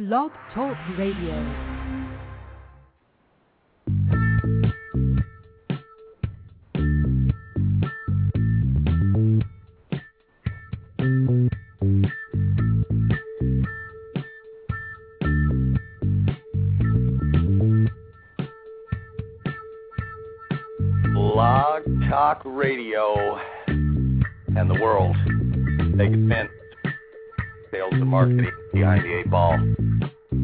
Blog Talk Radio. Talk Radio and the world. Take offense. Sales and marketing behind the eight ball.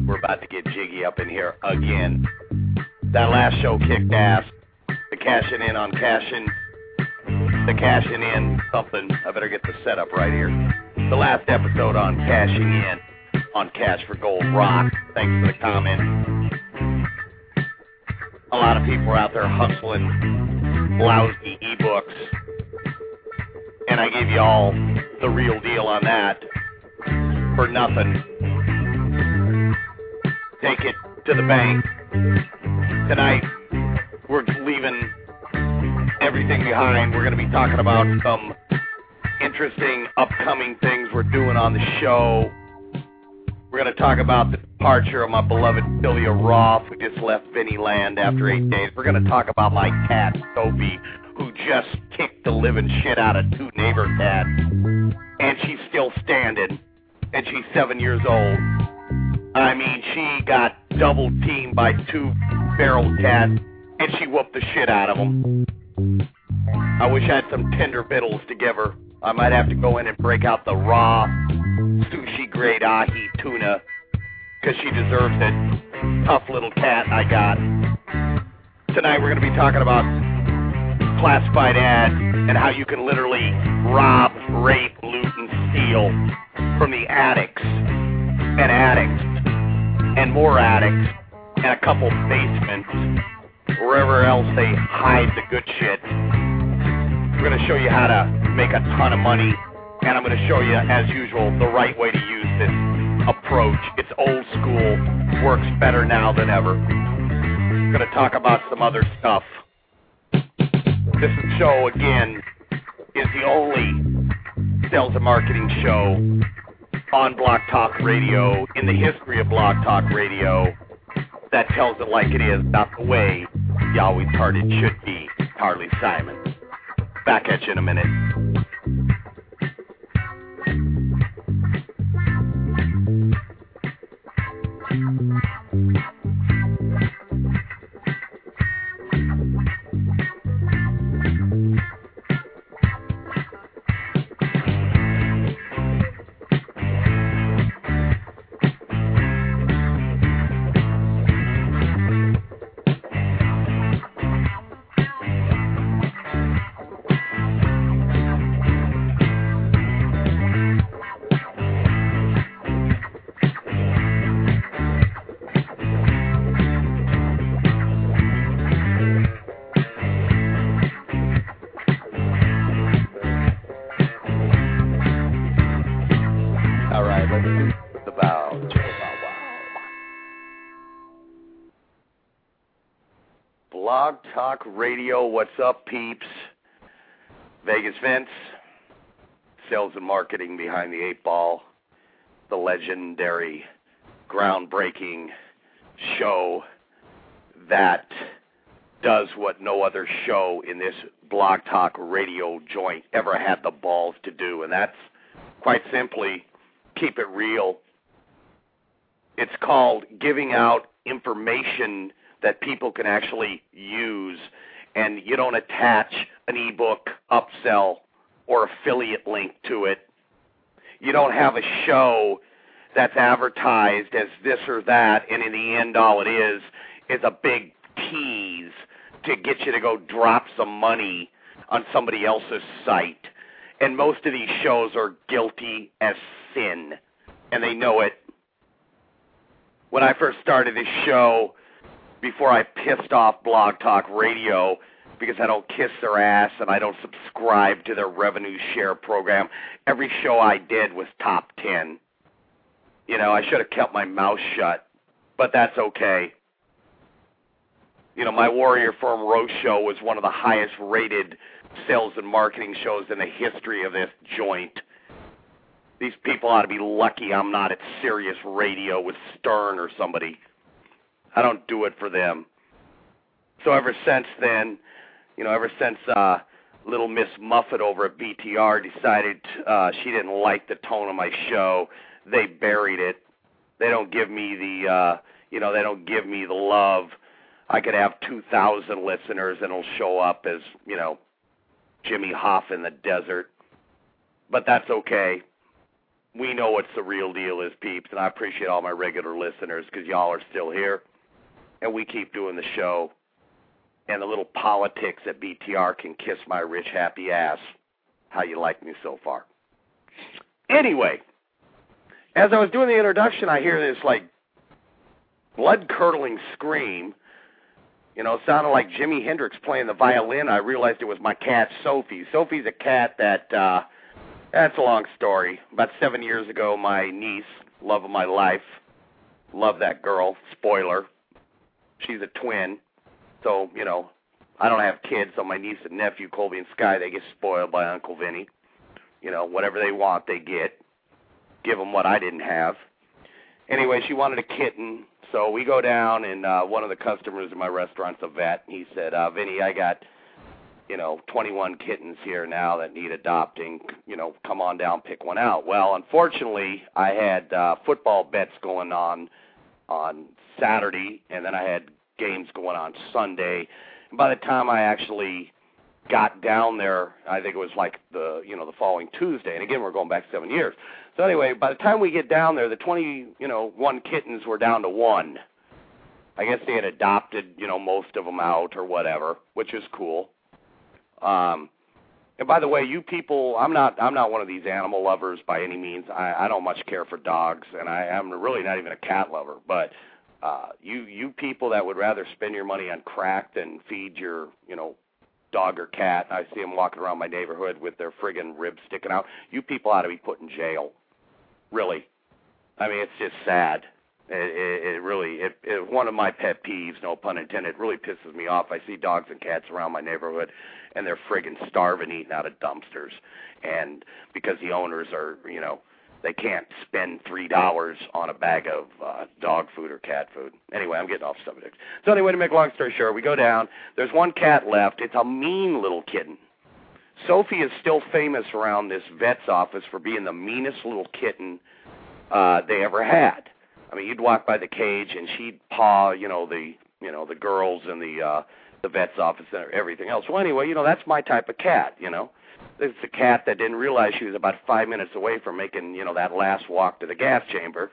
We're about to get jiggy up in here again. That last show kicked ass. The cashing in on cashing. The cashing in something. I better get the setup right here. The last episode on cashing in on Cash for Gold Rock. Thanks for the comment. A lot of people are out there hustling lousy ebooks. And I gave you all the real deal on that for nothing. Take it to the bank. Tonight, we're leaving everything behind. We're going to be talking about some interesting upcoming things we're doing on the show. We're going to talk about the departure of my beloved Sylvia Roth, who just left Vinny Land after eight days. We're going to talk about my cat, Sophie, who just kicked the living shit out of two neighbor cats. And she's still standing. And she's seven years old. I mean, she got double teamed by two feral cats, and she whooped the shit out of them. I wish I had some tender victuals to give her. I might have to go in and break out the raw sushi grade ahi tuna because she deserves it. Tough little cat I got. Tonight we're going to be talking about classified ads and how you can literally rob, rape, loot, and steal from the addicts and addicts and more attics and a couple basements, wherever else they hide the good shit. We're going to show you how to make a ton of money, and I'm going to show you, as usual, the right way to use this approach. It's old school, works better now than ever. I'm going to talk about some other stuff. This show, again, is the only sales and marketing show on Blog Talk Radio in the history of Blog Talk Radio that tells it like it is, not the way you always heard it should be. Harley Simon. Back at you in a minute. Talk Radio, what's up, peeps? Vegas Vince, sales and marketing behind the eight ball, the legendary, groundbreaking show that does what no other show in this Blog Talk Radio joint ever had the balls to do, and that's quite simply keep it real. It's called giving out information that people can actually use, and you don't attach an ebook, upsell, or affiliate link to it. You don't have a show that's advertised as this or that, and in the end, all it is is a big tease to get you to go drop some money on somebody else's site. And most of these shows are guilty as sin, and they know it. When I first started this show, before I pissed off Blog Talk Radio because I don't kiss their ass and I don't subscribe to their revenue share program, every show I did was top 10. You know, I should have kept my mouth shut, but that's okay. You know, my Warrior Forum Roast show was one of the highest rated sales and marketing shows in the history of this joint. These people ought to be lucky I'm not at Sirius Radio with Stern or somebody. I don't do it for them. So ever since then, you know, ever since uh little Miss Muffet over at BTR decided uh she didn't like the tone of my show, they buried it. They don't give me the uh you know, they don't give me the love. I could have 2,000 listeners and it'll show up as, you know, Jimmy Hoff in the desert. But that's okay. We know what the real deal is, peeps, and I appreciate all my regular listeners because y'all are still here. And we keep doing the show. And the little politics at BTR can kiss my rich, happy ass. How you like me so far? Anyway, as I was doing the introduction, I hear this like blood curdling scream. You know, it sounded like Jimi Hendrix playing the violin. I realized it was my cat Sophie. Sophie's a cat that uh that's a long story. About seven years ago my niece, love of my life, love that girl, spoiler. She's a twin. So, you know, I don't have kids, so my niece and nephew, Colby and Sky, they get spoiled by Uncle Vinny. You know, whatever they want, they get. Give them what I didn't have. Anyway, she wanted a kitten, so we go down, and uh, one of the customers in my restaurant's a vet. He said, uh, Vinny, I got, you know, 21 kittens here now that need adopting. You know, come on down, pick one out. Well, unfortunately, I had uh, football bets going on on Saturday, and then I had games going on Sunday. And by the time I actually got down there, I think it was like the you know the following Tuesday. And again, we're going back seven years. So anyway, by the time we get down there, the 20 you know one kittens were down to one. I guess they had adopted you know most of them out or whatever, which is cool. Um, and by the way, you people, I'm not I'm not one of these animal lovers by any means. I, I don't much care for dogs, and I am really not even a cat lover. But uh, you you people that would rather spend your money on crack than feed your you know dog or cat. I see them walking around my neighborhood with their friggin' ribs sticking out. You people ought to be put in jail. Really. I mean, it's just sad. It, it, it really, it, it, one of my pet peeves, no pun intended, really pisses me off. I see dogs and cats around my neighborhood, and they're friggin' starving, eating out of dumpsters, and because the owners are, you know, they can't spend three dollars on a bag of uh, dog food or cat food. Anyway, I'm getting off subject. So anyway, to make a long story short, we go down. There's one cat left. It's a mean little kitten. Sophie is still famous around this vet's office for being the meanest little kitten uh, they ever had. I mean, you'd walk by the cage and she'd paw, you know, the you know the girls in the uh, the vet's office and everything else. Well, anyway, you know that's my type of cat, you know it's a cat that didn't realize she was about five minutes away from making you know that last walk to the gas chamber.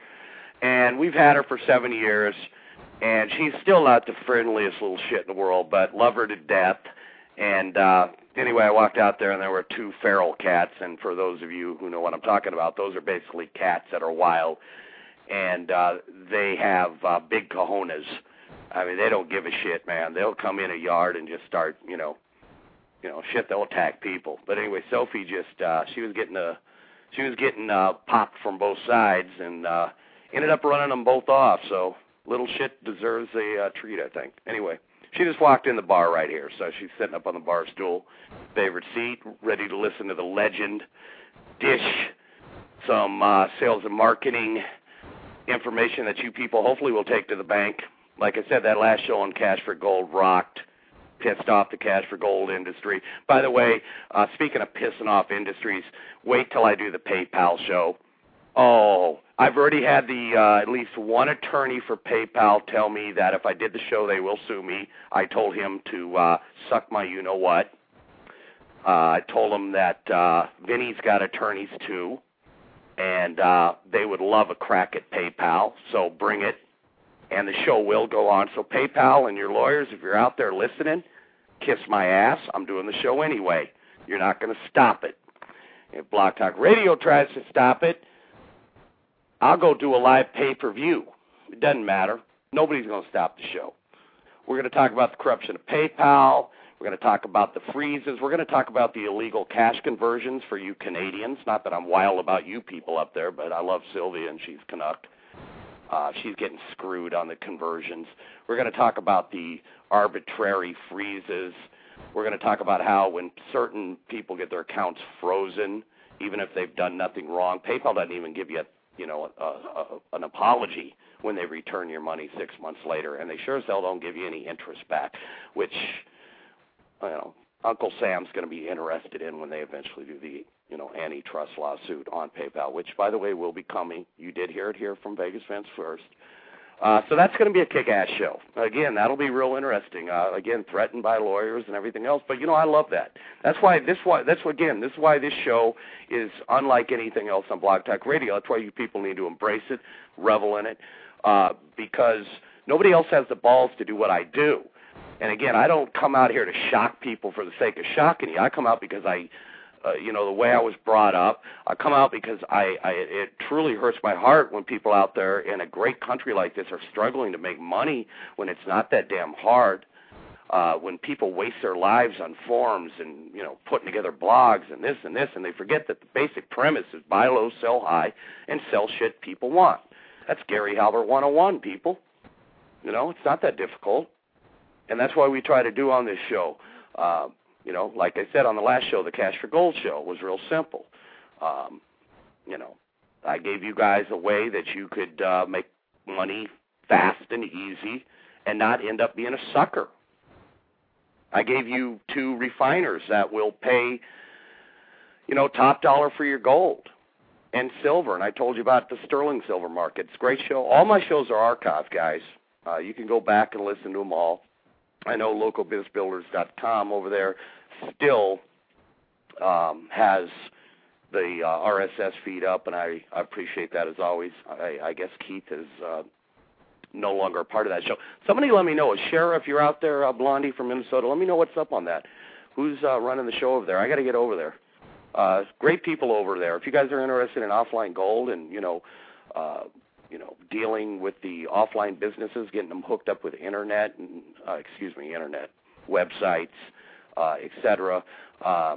And we've had her for seven years and she's still not the friendliest little shit in the world but love her to death. And uh anyway i walked out there and there were two feral cats. And for those of you who know what i'm talking about those are basically cats that are wild. And uh they have uh big cojones. I mean they don't give a shit man. They'll come in a yard and just start you know you know, shit, they'll attack people. But anyway, Sophie just uh she was getting a she was getting uh popped from both sides and uh ended up running them both off. So little shit deserves a uh, treat, I think. Anyway, she just walked in the bar right here, so she's sitting up on the bar stool, favorite seat, ready to listen to the legend dish some uh sales and marketing information that you people hopefully will take to the bank. Like I said, that last show on Cash for Gold rocked pissed off the cash for gold industry. By the way, uh, speaking of pissing off industries, wait till I do the PayPal show. Oh, I've already had the uh, at least one attorney for PayPal tell me that if I did the show, they will sue me. I told him to uh, suck my you know what. Uh, I told him that uh, Vinny's got attorneys too, and uh, they would love a crack at PayPal. So bring it and the show will go on. So PayPal and your lawyers, if you're out there listening, kiss my ass. I'm doing the show anyway. You're not going to stop it. If Blog Talk Radio tries to stop it, I'll go do a live pay-per-view. It doesn't matter. Nobody's going to stop the show. We're going to talk about the corruption of PayPal. We're going to talk about the freezes. We're going to talk about the illegal cash conversions for you Canadians. Not that I'm wild about you people up there, but I love Sylvia and she's Canuck. Uh, she's getting screwed on the conversions. We're going to talk about the arbitrary freezes. We're going to talk about how when certain people get their accounts frozen, even if they've done nothing wrong. PayPal doesn't even give you, a, you know, a, a, an apology when they return your money six months later, and they sure as hell don't give you any interest back, which, you know, Uncle Sam's going to be interested in when they eventually do the, you know, antitrust lawsuit on PayPal, which, by the way, will be coming. You did hear it here from Vegas Vince first. Uh, so that's going to be a kick-ass show. Again, that'll be real interesting. Uh, again, threatened by lawyers and everything else, but you know I love that. That's why this why that's again this is why this show is unlike anything else on Blog Talk Radio. That's why you people need to embrace it, revel in it, uh, because nobody else has the balls to do what I do. And again, I don't come out here to shock people for the sake of shocking you. I come out because I uh, you know the way I was brought up. I come out because I, I it truly hurts my heart when people out there in a great country like this are struggling to make money when it's not that damn hard. Uh, when people waste their lives on forums and you know putting together blogs and this and this, and they forget that the basic premise is buy low, sell high, and sell shit people want. That's Gary Halbert 101, people. You know, it's not that difficult, and that's why we try to do on this show. Uh, you know, like I said on the last show, the Cash for Gold show was real simple. Um, you know, I gave you guys a way that you could uh, make money fast and easy and not end up being a sucker. I gave you two refiners that will pay, you know, top dollar for your gold and silver. And I told you about the sterling silver market. It's a great show. All my shows are archived, guys. Uh, you can go back and listen to them all. I know localbizbuilders.com over there still um, has the uh, RSS feed up, and I, I appreciate that as always. I, I guess Keith is uh, no longer a part of that show. Somebody let me know. Sheriff, you're out there, uh, Blondie from Minnesota. Let me know what's up on that. Who's uh, running the show over there? I got to get over there. Uh, great people over there. If you guys are interested in offline gold and you know, uh, you know, dealing with the offline businesses, getting them hooked up with internet and uh, excuse me, internet websites, uh, etc. Uh,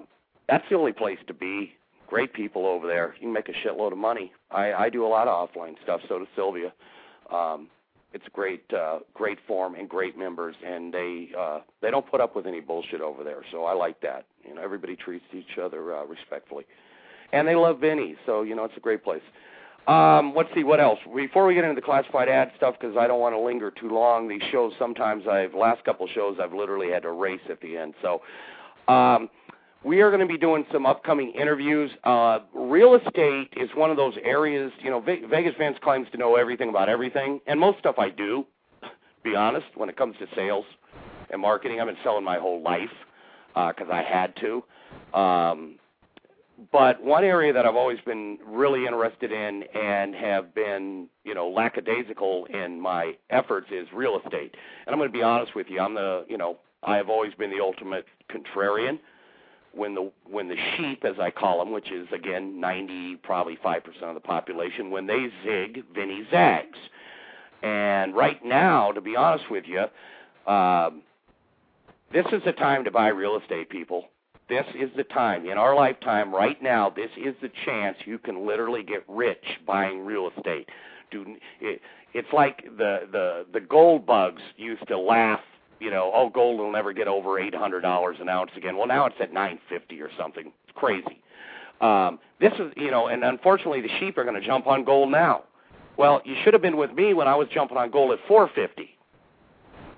that's the only place to be. Great people over there. You can make a shitload of money. I, I do a lot of offline stuff. So does Sylvia. Um, it's a great, uh, great form and great members, and they uh, they don't put up with any bullshit over there. So I like that. You know, everybody treats each other uh, respectfully, and they love Vinny. So you know, it's a great place. Um, let's see what else. Before we get into the classified ad stuff, because I don't want to linger too long. These shows sometimes I've last couple shows I've literally had to race at the end. So um, we are going to be doing some upcoming interviews. Uh, real estate is one of those areas. You know, Vegas Vince claims to know everything about everything, and most stuff I do. Be honest, when it comes to sales and marketing, I've been selling my whole life because uh, I had to. Um, but one area that I've always been really interested in and have been, you know, lackadaisical in my efforts is real estate. And I'm going to be honest with you. I'm the, you know, I have always been the ultimate contrarian. When the when the sheep, as I call them, which is again 90, probably five percent of the population, when they zig, Vinny zags. And right now, to be honest with you, um, this is the time to buy real estate, people this is the time in our lifetime right now. This is the chance you can literally get rich buying real estate. Do it, it's like the the the gold bugs used to laugh. You know, oh, gold will never get over eight hundred dollars an ounce again. Well, now it's at nine fifty or something. It's crazy. Um, this is, you know, and unfortunately, the sheep are going to jump on gold now. Well, you should have been with me when I was jumping on gold at four fifty.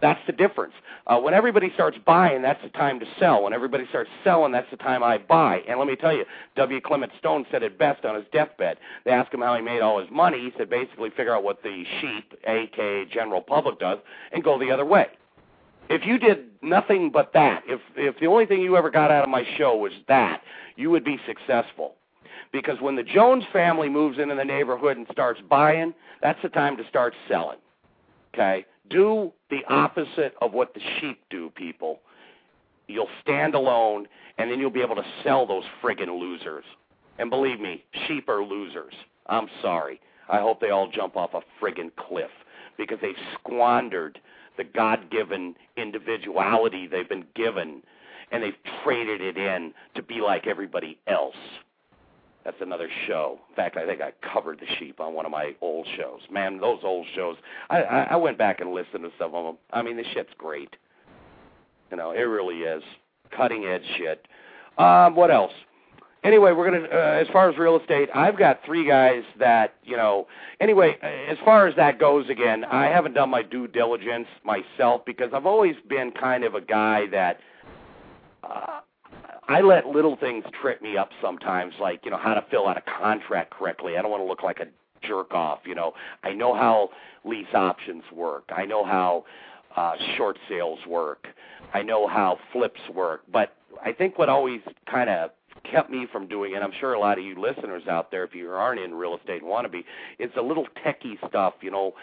That's the difference. Uh, when everybody starts buying, that's the time to sell. When everybody starts selling, that's the time I buy. And let me tell you, W. Clement Stone said it best on his deathbed. They asked him how he made all his money. He said basically figure out what the sheep, aka general public, does, and go the other way. If you did nothing but that, if if the only thing you ever got out of my show was that, you would be successful. Because when the Jones family moves into the neighborhood and starts buying, that's the time to start selling. Okay? Do the opposite of what the sheep do, people. You'll stand alone, and then you'll be able to sell those friggin' losers. And believe me, sheep are losers. I'm sorry. I hope they all jump off a friggin' cliff because they've squandered the God given individuality they've been given and they've traded it in to be like everybody else. That's another show. In fact, I think I covered the sheep on one of my old shows. Man, those old shows. I I, went back and listened to some of them. I mean, the shit's great. You know, it really is cutting edge shit. Um, what else? anyway, we're gonna uh, as far as real estate, I've got three guys that you know. Anyway, as far as that goes, again, I haven't done my due diligence myself because I've always been kind of a guy that. Uh, I let little things trip me up sometimes, like you know how to fill out a contract correctly. I don't want to look like a jerk off. You know, I know how lease options work. I know how uh, short sales work. I know how flips work. But I think what always kind of kept me from doing it. I'm sure a lot of you listeners out there, if you aren't in real estate and want to be, it's a little techie stuff. You know,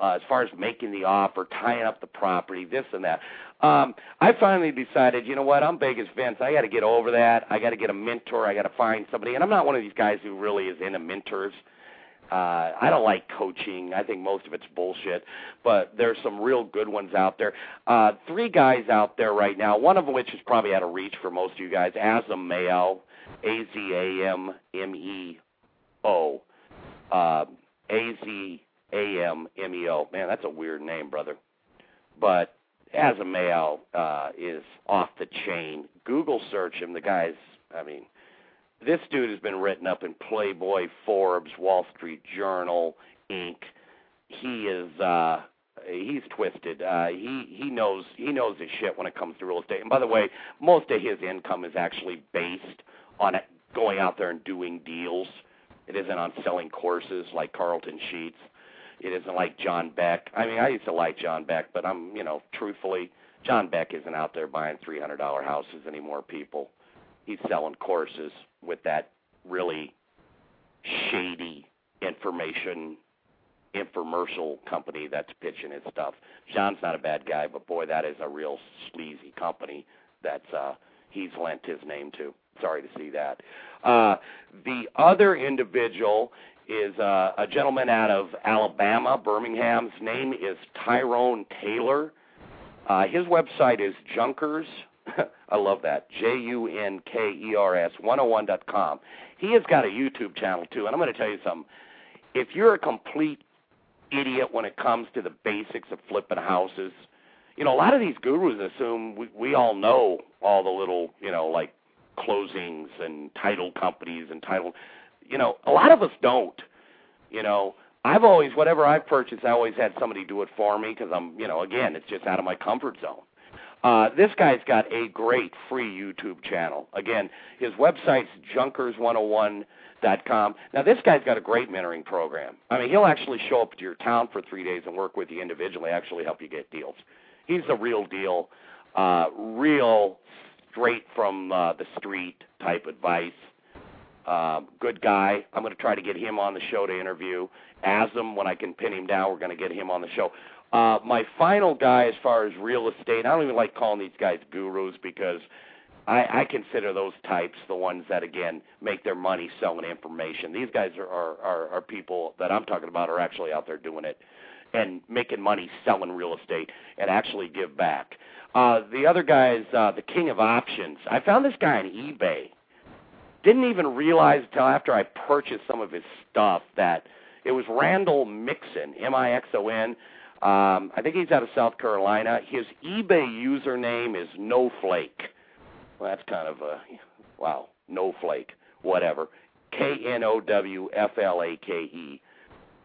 uh, as far as making the offer, tying up the property, this and that. Um, I finally decided, you know what, I'm Vegas Vince. I got to get over that. I got to get a mentor. I got to find somebody. And I'm not one of these guys who really is into mentors. Uh, I don't like coaching. I think most of it's bullshit, but there's some real good ones out there. Uh, three guys out there right now, one of which is probably out of reach for most of you guys. Azam Meo, A Z A M M E O. Uh, A Z A M M E O. Man, that's a weird name, brother. But Azam Meo uh, is off the chain. Google search him. The guy's, I mean, this dude has been written up in Playboy, Forbes, Wall Street Journal, Inc. He is uh he's twisted. Uh he he knows he knows his shit when it comes to real estate. And by the way, most of his income is actually based on it going out there and doing deals. It isn't on selling courses like Carlton Sheets. It isn't like John Beck. I mean, I used to like John Beck, but I'm, you know, truthfully, John Beck isn't out there buying $300 houses anymore, people. He's selling courses with that really shady information infomercial company that's pitching his stuff. John's not a bad guy, but boy, that is a real sleazy company that's uh he's lent his name to. Sorry to see that. Uh the other individual is uh, a gentleman out of Alabama, Birmingham's name is Tyrone Taylor. Uh, his website is Junkers I love that. J U N K E R S 101.com. He has got a YouTube channel too, and I'm going to tell you something. If you're a complete idiot when it comes to the basics of flipping houses, you know, a lot of these gurus assume we, we all know all the little, you know, like closings and title companies and title. You know, a lot of us don't. You know, I've always, whatever I've purchased, I always had somebody do it for me because I'm, you know, again, it's just out of my comfort zone. Uh, this guy's got a great free YouTube channel. Again, his website's junkers101.com. Now, this guy's got a great mentoring program. I mean, he'll actually show up to your town for three days and work with you individually, actually help you get deals. He's the real deal, uh, real straight from uh, the street type advice. Uh, good guy. I'm going to try to get him on the show to interview. Azam, when I can pin him down, we're going to get him on the show. Uh, my final guy, as far as real estate, I don't even like calling these guys gurus because I, I consider those types the ones that again make their money selling information. These guys are, are are are people that I'm talking about are actually out there doing it and making money selling real estate and actually give back. Uh, the other guy is uh, the king of options. I found this guy on eBay. Didn't even realize until after I purchased some of his stuff that it was Randall Mixon, M-I-X-O-N. Um, I think he's out of South Carolina. His eBay username is Knowflake. Well, that's kind of a wow, Knowflake, whatever. K N O W F L A K E.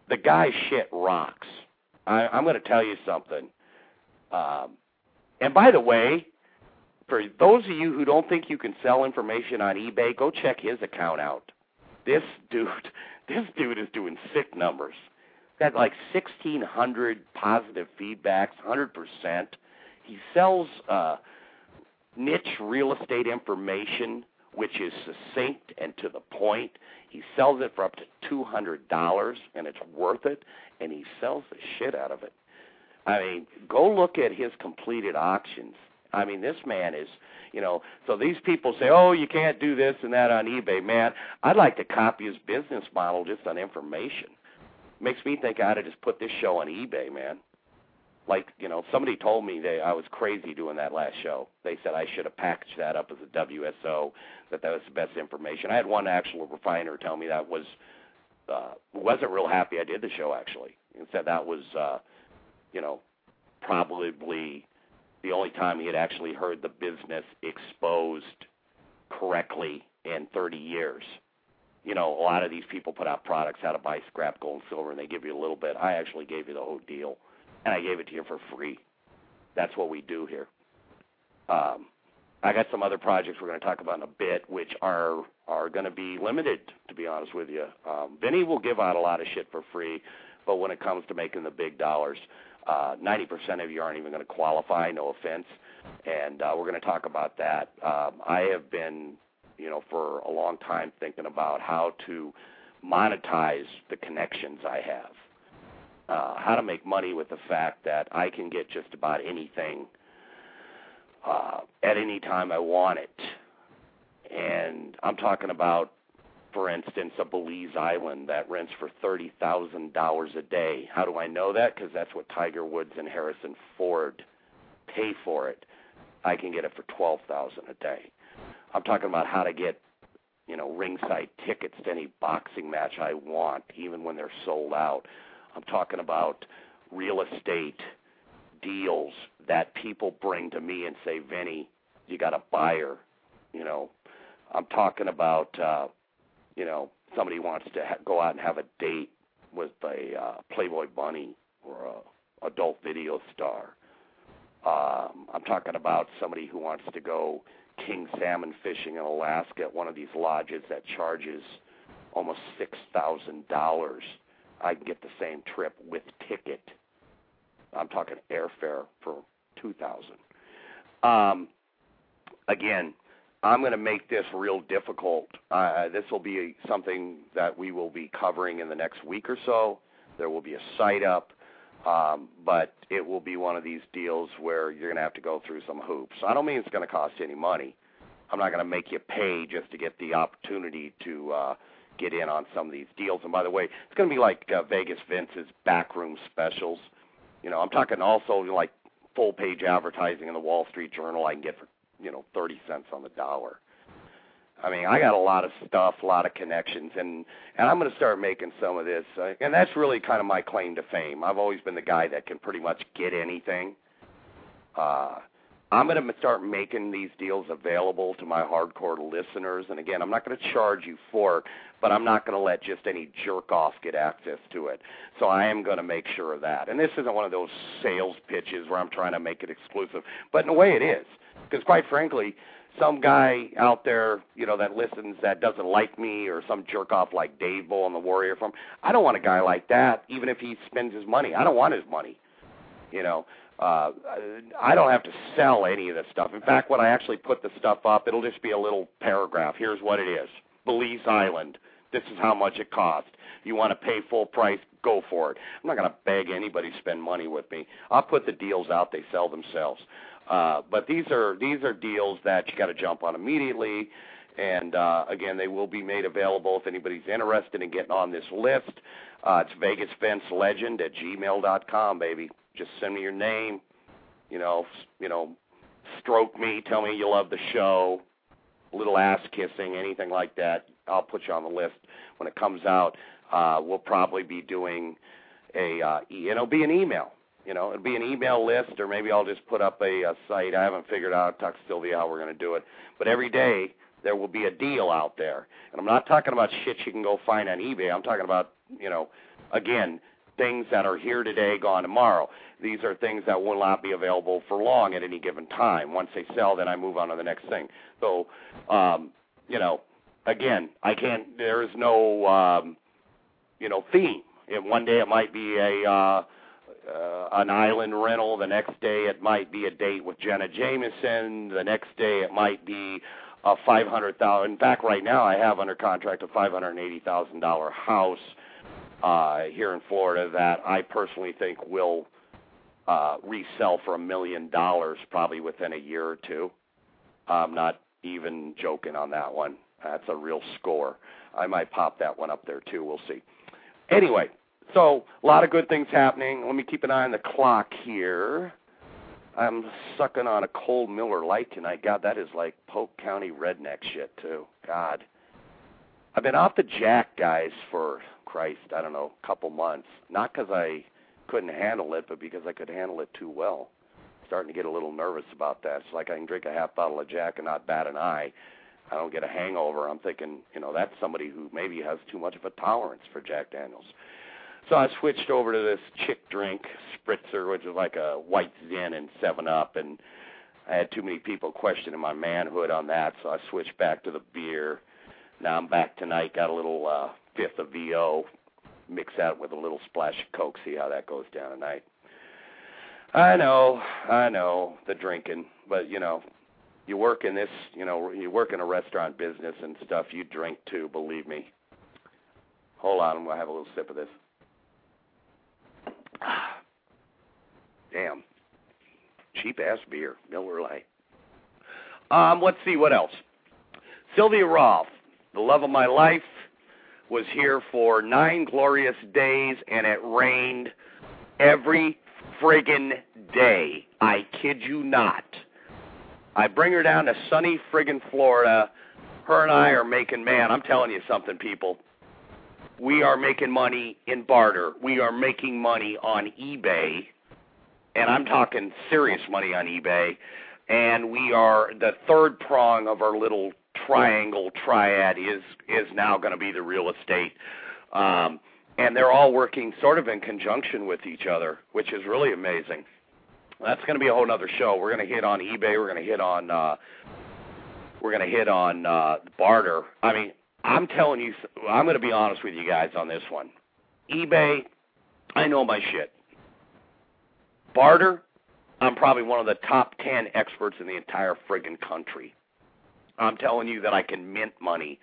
The guy shit rocks. I, I'm going to tell you something. Um, and by the way, for those of you who don't think you can sell information on eBay, go check his account out. This dude, this dude is doing sick numbers got like 1,600 positive feedbacks, 100%. He sells uh, niche real estate information, which is succinct and to the point. He sells it for up to $200, and it's worth it, and he sells the shit out of it. I mean, go look at his completed auctions. I mean, this man is, you know, so these people say, oh, you can't do this and that on eBay. Man, I'd like to copy his business model just on information makes me think I ought to just put this show on eBay, man. Like, you know, somebody told me that I was crazy doing that last show. They said I should have packaged that up as a WSO, that that was the best information. I had one actual refiner tell me that was uh wasn't real happy I did the show actually. And said that was uh you know, probably the only time he had actually heard the business exposed correctly in 30 years. You know, a lot of these people put out products how to buy scrap gold and silver, and they give you a little bit. I actually gave you the whole deal, and I gave it to you for free. That's what we do here. Um, I got some other projects we're going to talk about in a bit, which are are going to be limited. To be honest with you, um, Vinny will give out a lot of shit for free, but when it comes to making the big dollars, uh, 90% of you aren't even going to qualify. No offense, and uh, we're going to talk about that. Um, I have been, you know, for a long time thinking about how to monetize the connections I have. Uh, how to make money with the fact that I can get just about anything uh, at any time I want it. And I'm talking about, for instance, a Belize Island that rents for thirty thousand dollars a day. How do I know that? Because that's what Tiger Woods and Harrison Ford pay for it. I can get it for twelve thousand a day. I'm talking about how to get, you know, ringside tickets to any boxing match I want, even when they're sold out. I'm talking about real estate deals that people bring to me and say, Vinny, you got a buyer. You know, I'm talking about, uh, you know, somebody wants to ha- go out and have a date with a uh, Playboy bunny or a adult video star. Um, I'm talking about somebody who wants to go king salmon fishing in Alaska at one of these lodges that charges almost six thousand dollars. I can get the same trip with ticket I'm talking airfare for 2000 um, Again, I'm going to make this real difficult. Uh, this will be something that we will be covering in the next week or so. There will be a site up, um, but it will be one of these deals where you're going to have to go through some hoops. I don't mean it's going to cost you any money. I'm not going to make you pay just to get the opportunity to uh, get in on some of these deals. And by the way, it's going to be like uh, Vegas Vince's backroom specials. You know, I'm talking also like full page advertising in the Wall Street Journal I can get for, you know, 30 cents on the dollar. I mean, I got a lot of stuff, a lot of connections, and and I'm going to start making some of this, uh, and that's really kind of my claim to fame. I've always been the guy that can pretty much get anything. Uh, I'm going to start making these deals available to my hardcore listeners. And again, I'm not going to charge you for it, but I'm not going to let just any jerk off get access to it. So I am going to make sure of that. And this isn't one of those sales pitches where I'm trying to make it exclusive, but in a way it is. Because quite frankly, some guy out there, you know, that listens that doesn't like me or some jerk off like Dave Bull on the Warrior Forum I don't want a guy like that, even if he spends his money. I don't want his money. You know, uh, I don't have to sell any of this stuff. In fact, when I actually put the stuff up, it'll just be a little paragraph. Here's what it is Belize Island. This is how much it cost. You want to pay full price, go for it. I'm not going to beg anybody to spend money with me. I'll put the deals out; they sell themselves. Uh, but these are these are deals that you got to jump on immediately. And uh, again, they will be made available if anybody's interested in getting on this list. Uh, it's Vegas Vince Legend at gmail.com, baby. Just send me your name. You know, you know, stroke me, tell me you love the show, little ass kissing, anything like that. I'll put you on the list when it comes out. Uh, we'll probably be doing a, uh, e- it'll be an email. You know, it'll be an email list, or maybe I'll just put up a, a site. I haven't figured out, talk to Sylvia how we're going to do it. But every day there will be a deal out there, and I'm not talking about shit you can go find on eBay. I'm talking about, you know, again, things that are here today, gone tomorrow. These are things that will not be available for long at any given time. Once they sell, then I move on to the next thing. So, um, you know, again, I can't. There is no, um, you know, theme. And one day it might be a uh, uh, an island rental. The next day it might be a date with Jenna Jameson. The next day it might be a five hundred thousand. In fact, right now I have under contract a five hundred eighty thousand dollar house uh, here in Florida that I personally think will uh, resell for a million dollars probably within a year or two. I'm not even joking on that one. That's a real score. I might pop that one up there too. We'll see. Anyway, so a lot of good things happening. Let me keep an eye on the clock here. I'm sucking on a cold Miller Lite tonight. God, that is like Polk County redneck shit too. God, I've been off the jack, guys, for Christ, I don't know, a couple months. Not because I couldn't handle it, but because I could handle it too well. Starting to get a little nervous about that. It's like I can drink a half bottle of Jack and not bat an eye. I don't get a hangover. I'm thinking, you know, that's somebody who maybe has too much of a tolerance for Jack Daniels. So I switched over to this chick drink, Spritzer, which is like a white Zin and Seven Up, and I had too many people questioning my manhood on that, so I switched back to the beer. Now I'm back tonight. Got a little uh, fifth of VO, mix that with a little splash of Coke. See how that goes down tonight. I know, I know the drinking, but you know, you work in this, you know, you work in a restaurant business and stuff. You drink too, believe me. Hold on, I'm gonna have a little sip of this. Damn, cheap ass beer, Miller Lite. Um, let's see what else. Sylvia Roth, the love of my life, was here for nine glorious days, and it rained every friggin' day. I kid you not. I bring her down to sunny friggin' Florida. Her and I are making, man, I'm telling you something, people. We are making money in barter. We are making money on eBay. And I'm talking serious money on eBay. And we are the third prong of our little triangle triad is is now going to be the real estate. Um, and they're all working sort of in conjunction with each other, which is really amazing. That's going to be a whole other show. We're going to hit on eBay. We're going to hit on uh, we're going to hit on uh, barter. I mean, I'm telling you, I'm going to be honest with you guys on this one. eBay, I know my shit. Barter, I'm probably one of the top 10 experts in the entire friggin' country. I'm telling you that I can mint money.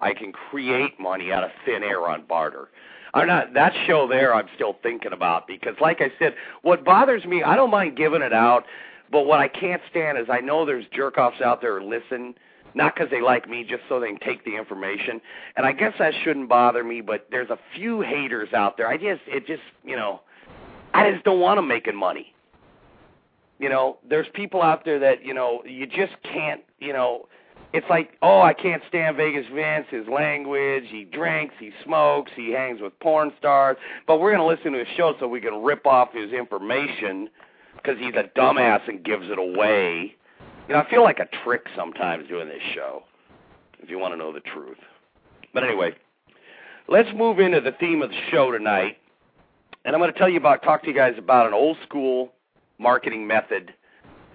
I can create money out of thin air on barter. I'm not that show there. I'm still thinking about because, like I said, what bothers me, I don't mind giving it out, but what I can't stand is I know there's jerk offs out there who listen, not because they like me, just so they can take the information. And I guess that shouldn't bother me, but there's a few haters out there. I just, it just, you know, I just don't want them making money. You know, there's people out there that you know you just can't, you know it's like, oh, I can't stand Vegas Vince, his language, he drinks, he smokes, he hangs with porn stars, but we're going to listen to his show so we can rip off his information because he's a dumbass and gives it away. You know, I feel like a trick sometimes doing this show, if you want to know the truth. But anyway, let's move into the theme of the show tonight. And I'm going to tell you about, talk to you guys about an old school marketing method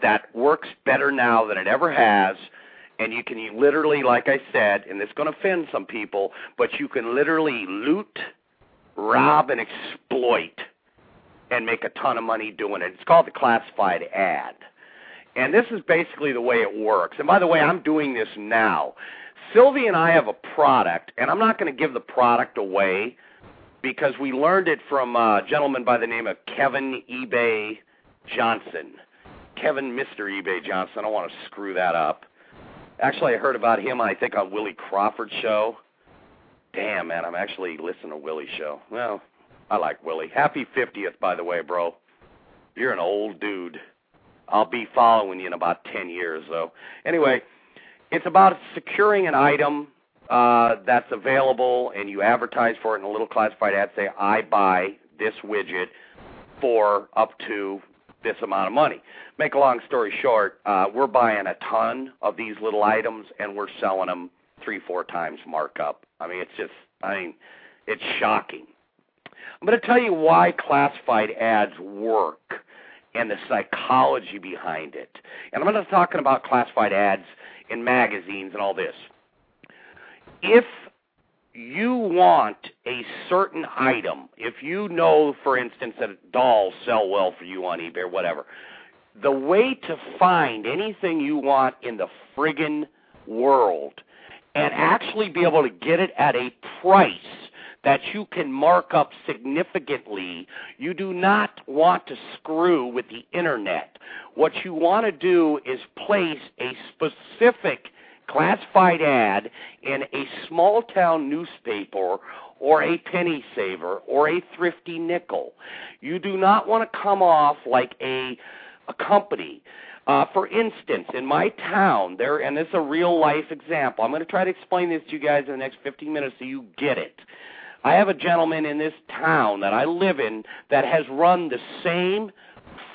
that works better now than it ever has – and you can literally, like I said, and it's going to offend some people, but you can literally loot, rob, and exploit and make a ton of money doing it. It's called the classified ad. And this is basically the way it works. And by the way, I'm doing this now. Sylvie and I have a product, and I'm not going to give the product away because we learned it from a gentleman by the name of Kevin eBay Johnson. Kevin Mr. eBay Johnson. I don't want to screw that up. Actually, I heard about him, I think, on Willie Crawford's show. Damn, man, I'm actually listening to Willie's show. Well, I like Willie. Happy 50th, by the way, bro. You're an old dude. I'll be following you in about 10 years, though. Anyway, it's about securing an item uh, that's available, and you advertise for it in a little classified ad. Say, I buy this widget for up to this amount of money. Make a long story short, uh, we're buying a ton of these little items and we're selling them three, four times markup. I mean, it's just, I mean, it's shocking. I'm going to tell you why classified ads work and the psychology behind it. And I'm to talking about classified ads in magazines and all this. If you want a certain hmm. item, if you know, for instance, that dolls sell well for you on eBay or whatever, the way to find anything you want in the friggin' world and uh-huh. actually be able to get it at a price that you can mark up significantly, you do not want to screw with the internet. What you want to do is place a specific classified ad in a small town newspaper or a penny saver or a thrifty nickel. You do not want to come off like a a company. Uh, for instance, in my town, there, and this is a real life example. I'm going to try to explain this to you guys in the next 15 minutes so you get it. I have a gentleman in this town that I live in that has run the same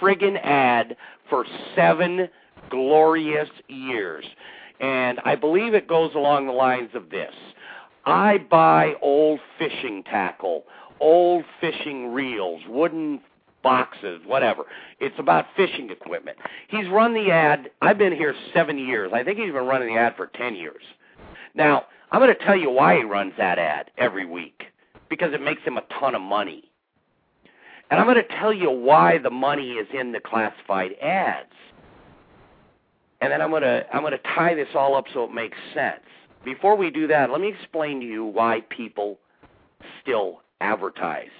friggin' ad for seven glorious years and I believe it goes along the lines of this. I buy old fishing tackle, old fishing reels, wooden boxes, whatever. It's about fishing equipment. He's run the ad. I've been here seven years. I think he's been running the ad for 10 years. Now, I'm going to tell you why he runs that ad every week because it makes him a ton of money. And I'm going to tell you why the money is in the classified ads. And then I'm to I'm to tie this all up so it makes sense. Before we do that, let me explain to you why people still advertise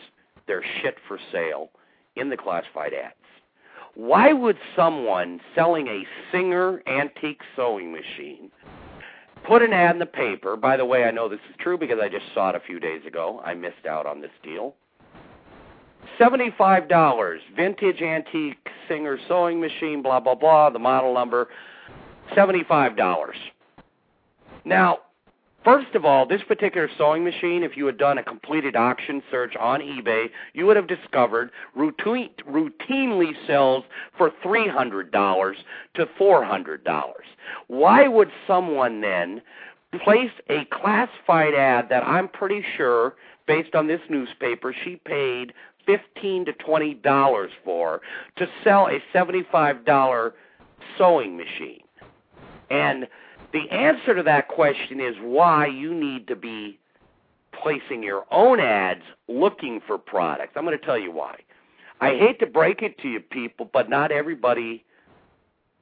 their shit for sale in the classified ads. Why would someone selling a Singer antique sewing machine put an ad in the paper? By the way, I know this is true because I just saw it a few days ago. I missed out on this deal. $75, vintage antique Singer sewing machine, blah, blah, blah, the model number, $75. Now, First of all, this particular sewing machine, if you had done a completed auction search on eBay, you would have discovered routine, routinely sells for $300 to $400. Why would someone then place a classified ad that I'm pretty sure, based on this newspaper, she paid 15 to $20 for to sell a $75 sewing machine? And the answer to that question is why you need to be placing your own ads looking for products. I'm going to tell you why. I hate to break it to you people, but not everybody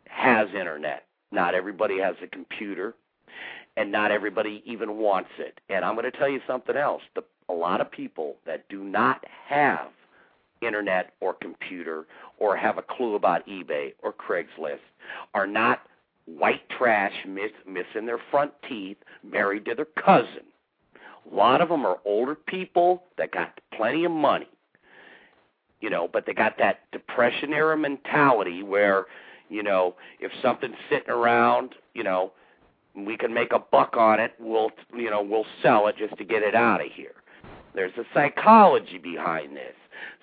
has internet. Not everybody has a computer, and not everybody even wants it. And I'm going to tell you something else. The, a lot of people that do not have internet or computer or have a clue about eBay or Craigslist are not white trash, miss, missing their front teeth, married to their cousin. A lot of them are older people that got plenty of money, you know, but they got that depression era mentality where, you know, if something's sitting around, you know, we can make a buck on it, we'll, you know, we'll sell it just to get it out of here. There's a psychology behind this.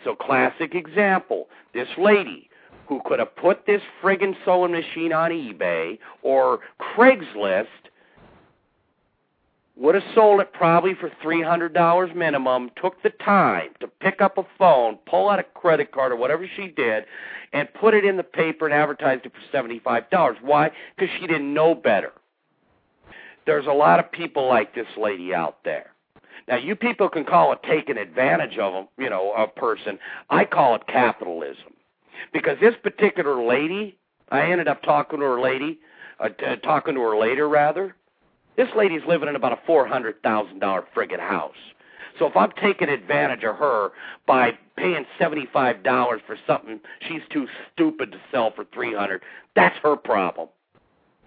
So, classic example this lady who could have put this friggin' sewing machine on eBay or Craigslist would have sold it probably for $300 minimum, took the time to pick up a phone, pull out a credit card or whatever she did, and put it in the paper and advertised it for $75. Why? Because she didn't know better. There's a lot of people like this lady out there. Now, you people can call it taking advantage of them, you know, a person. I call it capitalism because this particular lady, I ended up talking to her lady, uh, t- uh, talking to her later rather. This lady's living in about a four hundred thousand dollar friggin' house. So if I'm taking advantage of her by paying seventy five dollars for something she's too stupid to sell for three hundred, that's her problem.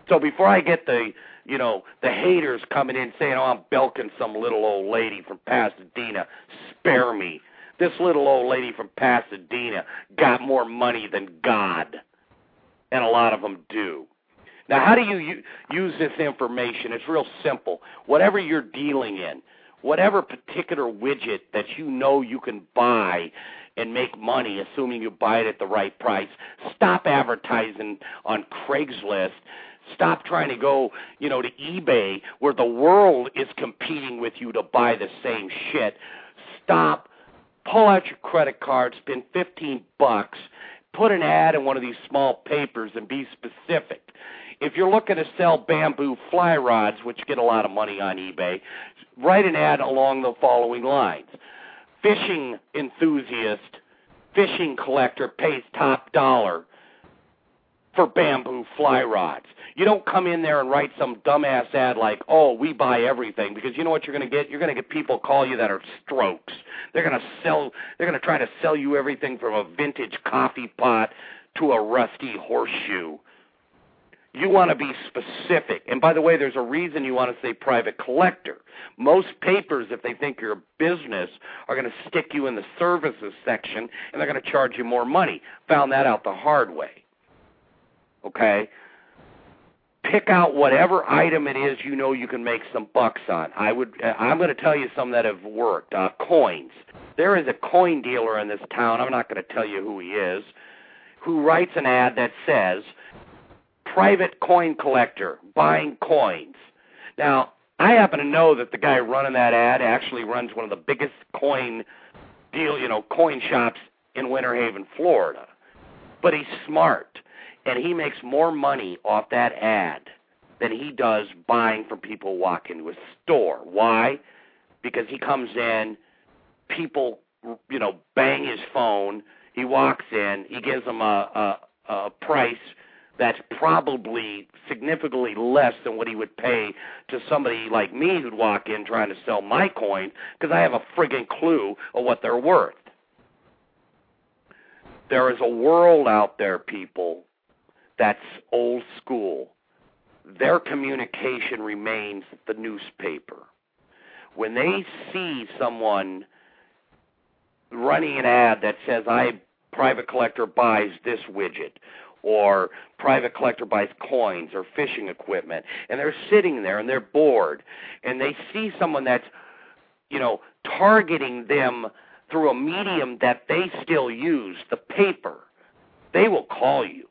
So before I get the you know the haters coming in saying, "Oh, I'm bilking some little old lady from Pasadena," spare me. This little old lady from Pasadena got more money than God, and a lot of them do. Now, how do you use this information? It's real simple. Whatever you're dealing in, whatever particular widget that you know you can buy and make money, assuming you buy it at the right price, stop advertising on Craigslist. Stop trying to go, you know, to eBay where the world is competing with you to buy the same shit. Stop pull out your credit card, spend 15 bucks, put an ad in one of these small papers and be specific. If you're looking to sell bamboo fly rods, which get a lot of money on eBay, write an ad along the following lines. Fishing enthusiast, fishing collector pays top dollar for bamboo fly rods. You don't come in there and write some dumbass ad like, "Oh, we buy everything," because you know what you're going to get? You're going to get people call you that are strokes. They're going to sell. They're going to try to sell you everything from a vintage coffee pot to a rusty horseshoe. You want to be specific. And by the way, there's a reason you want to say private collector. Most papers, if they think you're a business, are going to stick you in the services section and they're going to charge you more money. Found that out the hard way. Okay? pick out whatever item it is you know you can make some bucks on. I would I'm going to tell you some that have worked. Uh coins. There is a coin dealer in this town. I'm not going to tell you who he is, who writes an ad that says private coin collector buying coins. Now, I happen to know that the guy running that ad actually runs one of the biggest coin deal, you know, coin shops in Winter Haven, Florida. But he's smart, and he makes more money off that ad than he does buying from people who walk into a store. Why? Because he comes in, people, you know, bang his phone. He walks in, he gives them a, a, a price that's probably significantly less than what he would pay to somebody like me who'd walk in trying to sell my coin because I have a friggin' clue of what they're worth. There is a world out there, people, that's old school. Their communication remains the newspaper. When they see someone running an ad that says, I private collector buys this widget or private collector buys coins or fishing equipment and they're sitting there and they're bored and they see someone that's you know targeting them through a medium that they still use the paper they will call you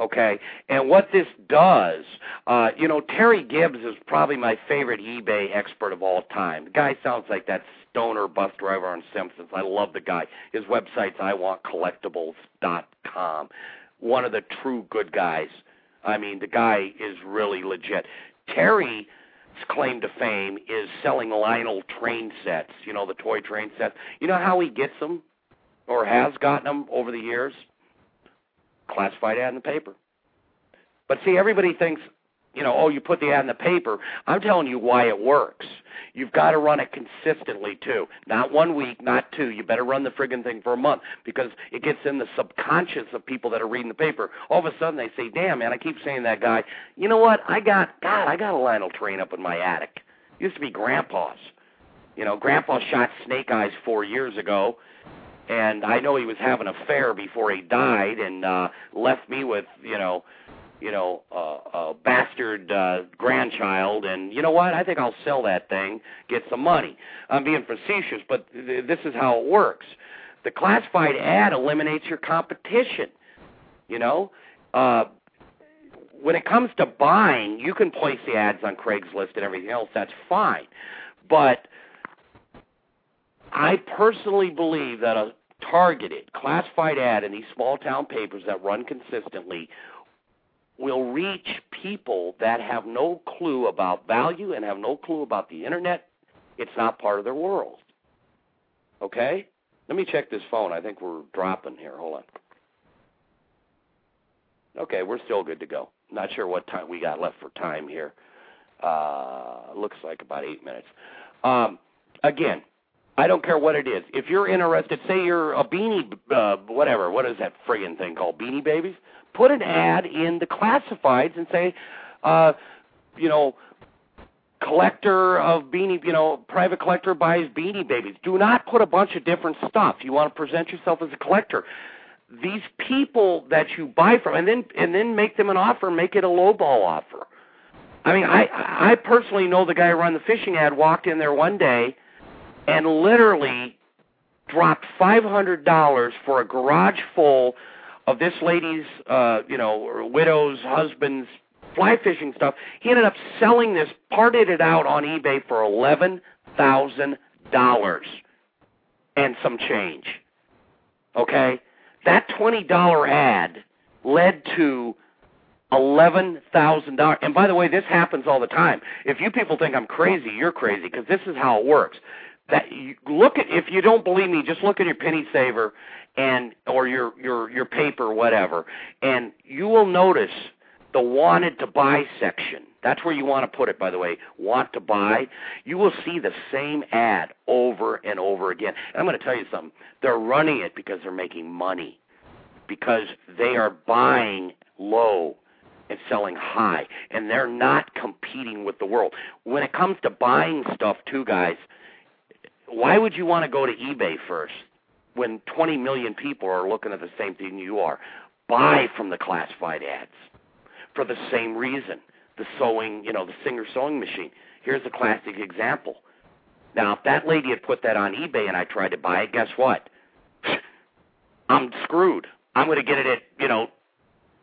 okay? And what this does uh you know terry gibbs is probably my favorite ebay expert of all time. The guy sounds like that stoner bus driver on simpsons. I love the guy. His website's IWantCollectibles dot com. one of the true good guys. I mean the guy is really legit. Terry's claim to fame is selling lionel train sets you know the toy train sets. You know how he gets them or has gotten them over the years classified ad in the paper. But see, everybody thinks, you know, oh, you put the ad in the paper. I'm telling you why it works. You've got to run it consistently too. Not one week, not two. You better run the friggin' thing for a month because it gets in the subconscious of people that are reading the paper. All of a sudden they say, "Damn, man, I keep saying that guy. You know what? I got God, I got a Lionel train up in my attic. It used to be Grandpa's. You know, Grandpa shot Snake Eyes four years ago, and I know he was having an affair before he died, and uh, left me with you know, you know, uh, a bastard uh, grandchild. And you know what? I think I'll sell that thing, get some money. I'm being facetious, but th- this is how it works. The classified ad eliminates your competition. You know, uh, when it comes to buying, you can place the ads on Craigslist and everything else. That's fine, but I personally believe that a targeted, classified ad in these small town papers that run consistently will reach people that have no clue about value and have no clue about the internet. It's not part of their world. Okay? Let me check this phone. I think we're dropping here. Hold on. Okay, we're still good to go. Not sure what time we got left for time here. Uh, looks like about eight minutes. Um, again, I don't care what it is. If you're interested, say you're a beanie, uh, whatever, what is that friggin' thing called? Beanie Babies? Put an ad in the classifieds and say, uh, you know, collector of beanie, you know, private collector buys beanie babies. Do not put a bunch of different stuff. You want to present yourself as a collector. These people that you buy from, and then and then make them an offer, make it a lowball offer. I mean, I I personally know the guy who ran the fishing ad walked in there one day and literally dropped five hundred dollars for a garage full of this lady's uh you know widow's husband's fly fishing stuff. He ended up selling this parted it out on ebay for eleven thousand dollars and some change. Okay? That twenty dollar ad led to eleven thousand dollars. And by the way this happens all the time. If you people think i'm crazy you're crazy because this is how it works that you look at if you don't believe me just look at your penny saver and or your your your paper whatever and you will notice the wanted to buy section. That's where you want to put it by the way want to buy. You will see the same ad over and over again. And i'm going to tell you something. They're running it because they're making money because they are buying low and selling high and they're not competing with the world. When it comes to buying stuff too guys why would you want to go to eBay first when 20 million people are looking at the same thing you are? Buy from the classified ads for the same reason. The sewing, you know, the Singer sewing machine. Here's a classic example. Now, if that lady had put that on eBay and I tried to buy it, guess what? I'm screwed. I'm going to get it at, you know,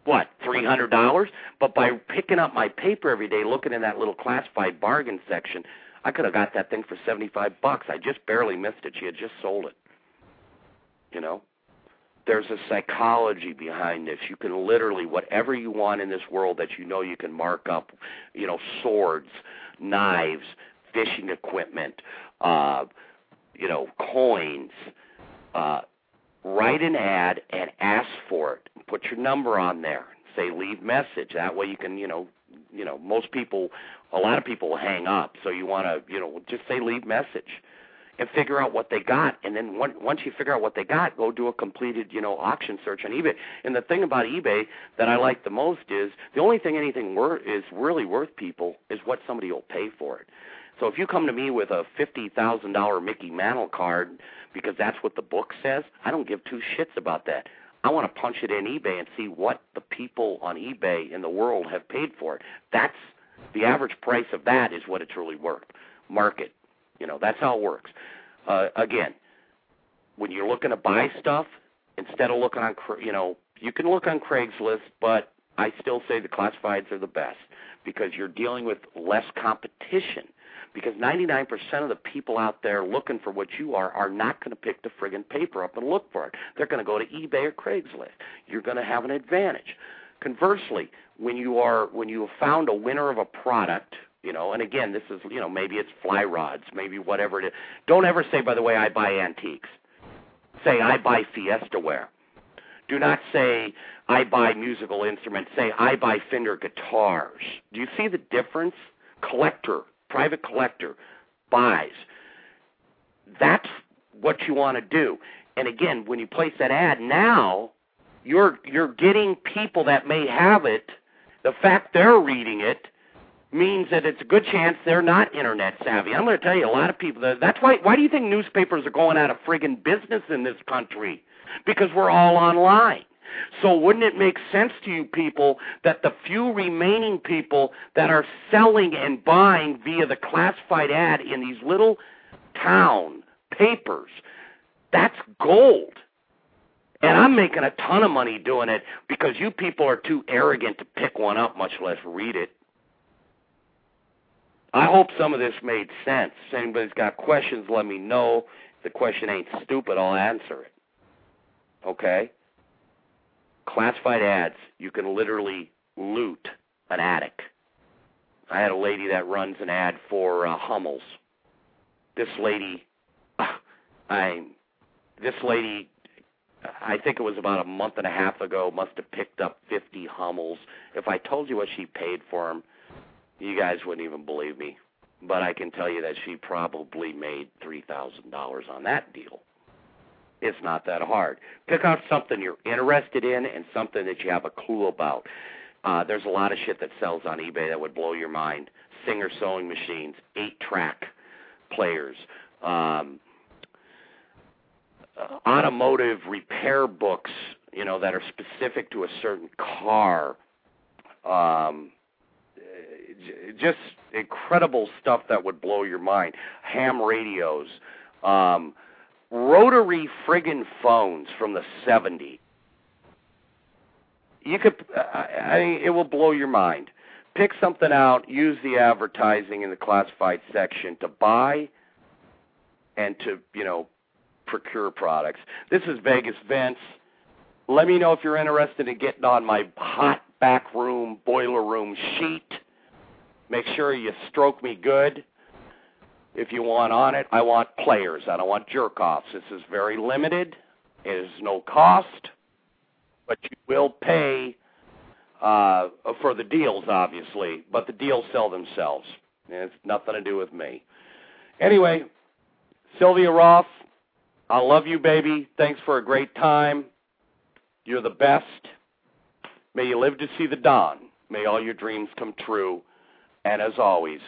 what three hundred dollars but by picking up my paper every day looking in that little classified bargain section i could have got that thing for seventy five bucks i just barely missed it she had just sold it you know there's a psychology behind this you can literally whatever you want in this world that you know you can mark up you know swords knives fishing equipment uh you know coins uh write an ad and ask for it. Put your number on there. Say leave message. That way you can, you know, you know, most people, a lot of people hang up. So you want to, you know, just say leave message and figure out what they got. And then once you figure out what they got, go do a completed, you know, auction search on eBay. And the thing about eBay that I like the most is the only thing anything worth is really worth people is what somebody will pay for it. So if you come to me with a fifty thousand dollar Mickey Mantle card because that's what the book says, I don't give two shits about that. I want to punch it in eBay and see what the people on eBay in the world have paid for it. That's the average price of that is what it's really worth. Market, you know, that's how it works. Uh, again, when you're looking to buy stuff, instead of looking on, you know, you can look on Craigslist, but I still say the classifieds are the best because you're dealing with less competition because 99% of the people out there looking for what you are are not going to pick the friggin' paper up and look for it. They're going to go to eBay or Craigslist. You're going to have an advantage. Conversely, when you are when you have found a winner of a product, you know, and again, this is you know maybe it's fly rods, maybe whatever it is. Don't ever say, by the way, I buy antiques. Say I buy Fiesta ware. Do not say I buy musical instruments. Say I buy Fender guitars. Do you see the difference? Collector private collector buys. That's what you want to do. And again, when you place that ad now, you're you're getting people that may have it. The fact they're reading it means that it's a good chance they're not internet savvy. I'm going to tell you, a lot of people. that That's why. Why do you think newspapers are going out of friggin' business in this country? Because we're all online. So wouldn't it make sense to you people that the few remaining people that are selling and buying via the classified ad in these little town papers, that's gold. And I'm making a ton of money doing it because you people are too arrogant to pick one up, much less read it. I hope some of this made sense. If anybody's got questions, let me know. If the question ain't stupid, I'll answer it. Okay? Classified ads, you can literally loot an attic. I had a lady that runs an ad for uh, Hummels. This lady, I, this lady, I think it was about a month and a half ago, must have picked up 50 Hummels. If I told you what she paid for them, you guys wouldn't even believe me. But I can tell you that she probably made three thousand dollars on that deal. It's not that hard. Pick out something you're interested in and something that you have a clue about. Uh, there's a lot of shit that sells on eBay that would blow your mind. Singer sewing machines, eight track players, um, uh, automotive repair books, you know, that are specific to a certain car. Um, just incredible stuff that would blow your mind. Ham radios. Um, rotary friggin' phones from the 70s. You could, I, I, it will blow your mind. Pick something out, use the advertising in the classified section to buy and to, you know, procure products. This is Vegas Vince. Let me know if you're interested in getting on my hot back room, boiler room sheet. Make sure you stroke me good if you want on it. I want players. I don't want jerk offs. This is very limited. It is no cost, but you will pay uh, for the deals, obviously. But the deals sell themselves. It's nothing to do with me. Anyway, Sylvia Roth, I love you, baby. Thanks for a great time. You're the best. May you live to see the dawn. May all your dreams come true. And as always,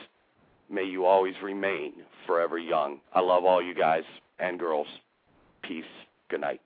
May you always remain forever young. I love all you guys and girls. Peace. Good night.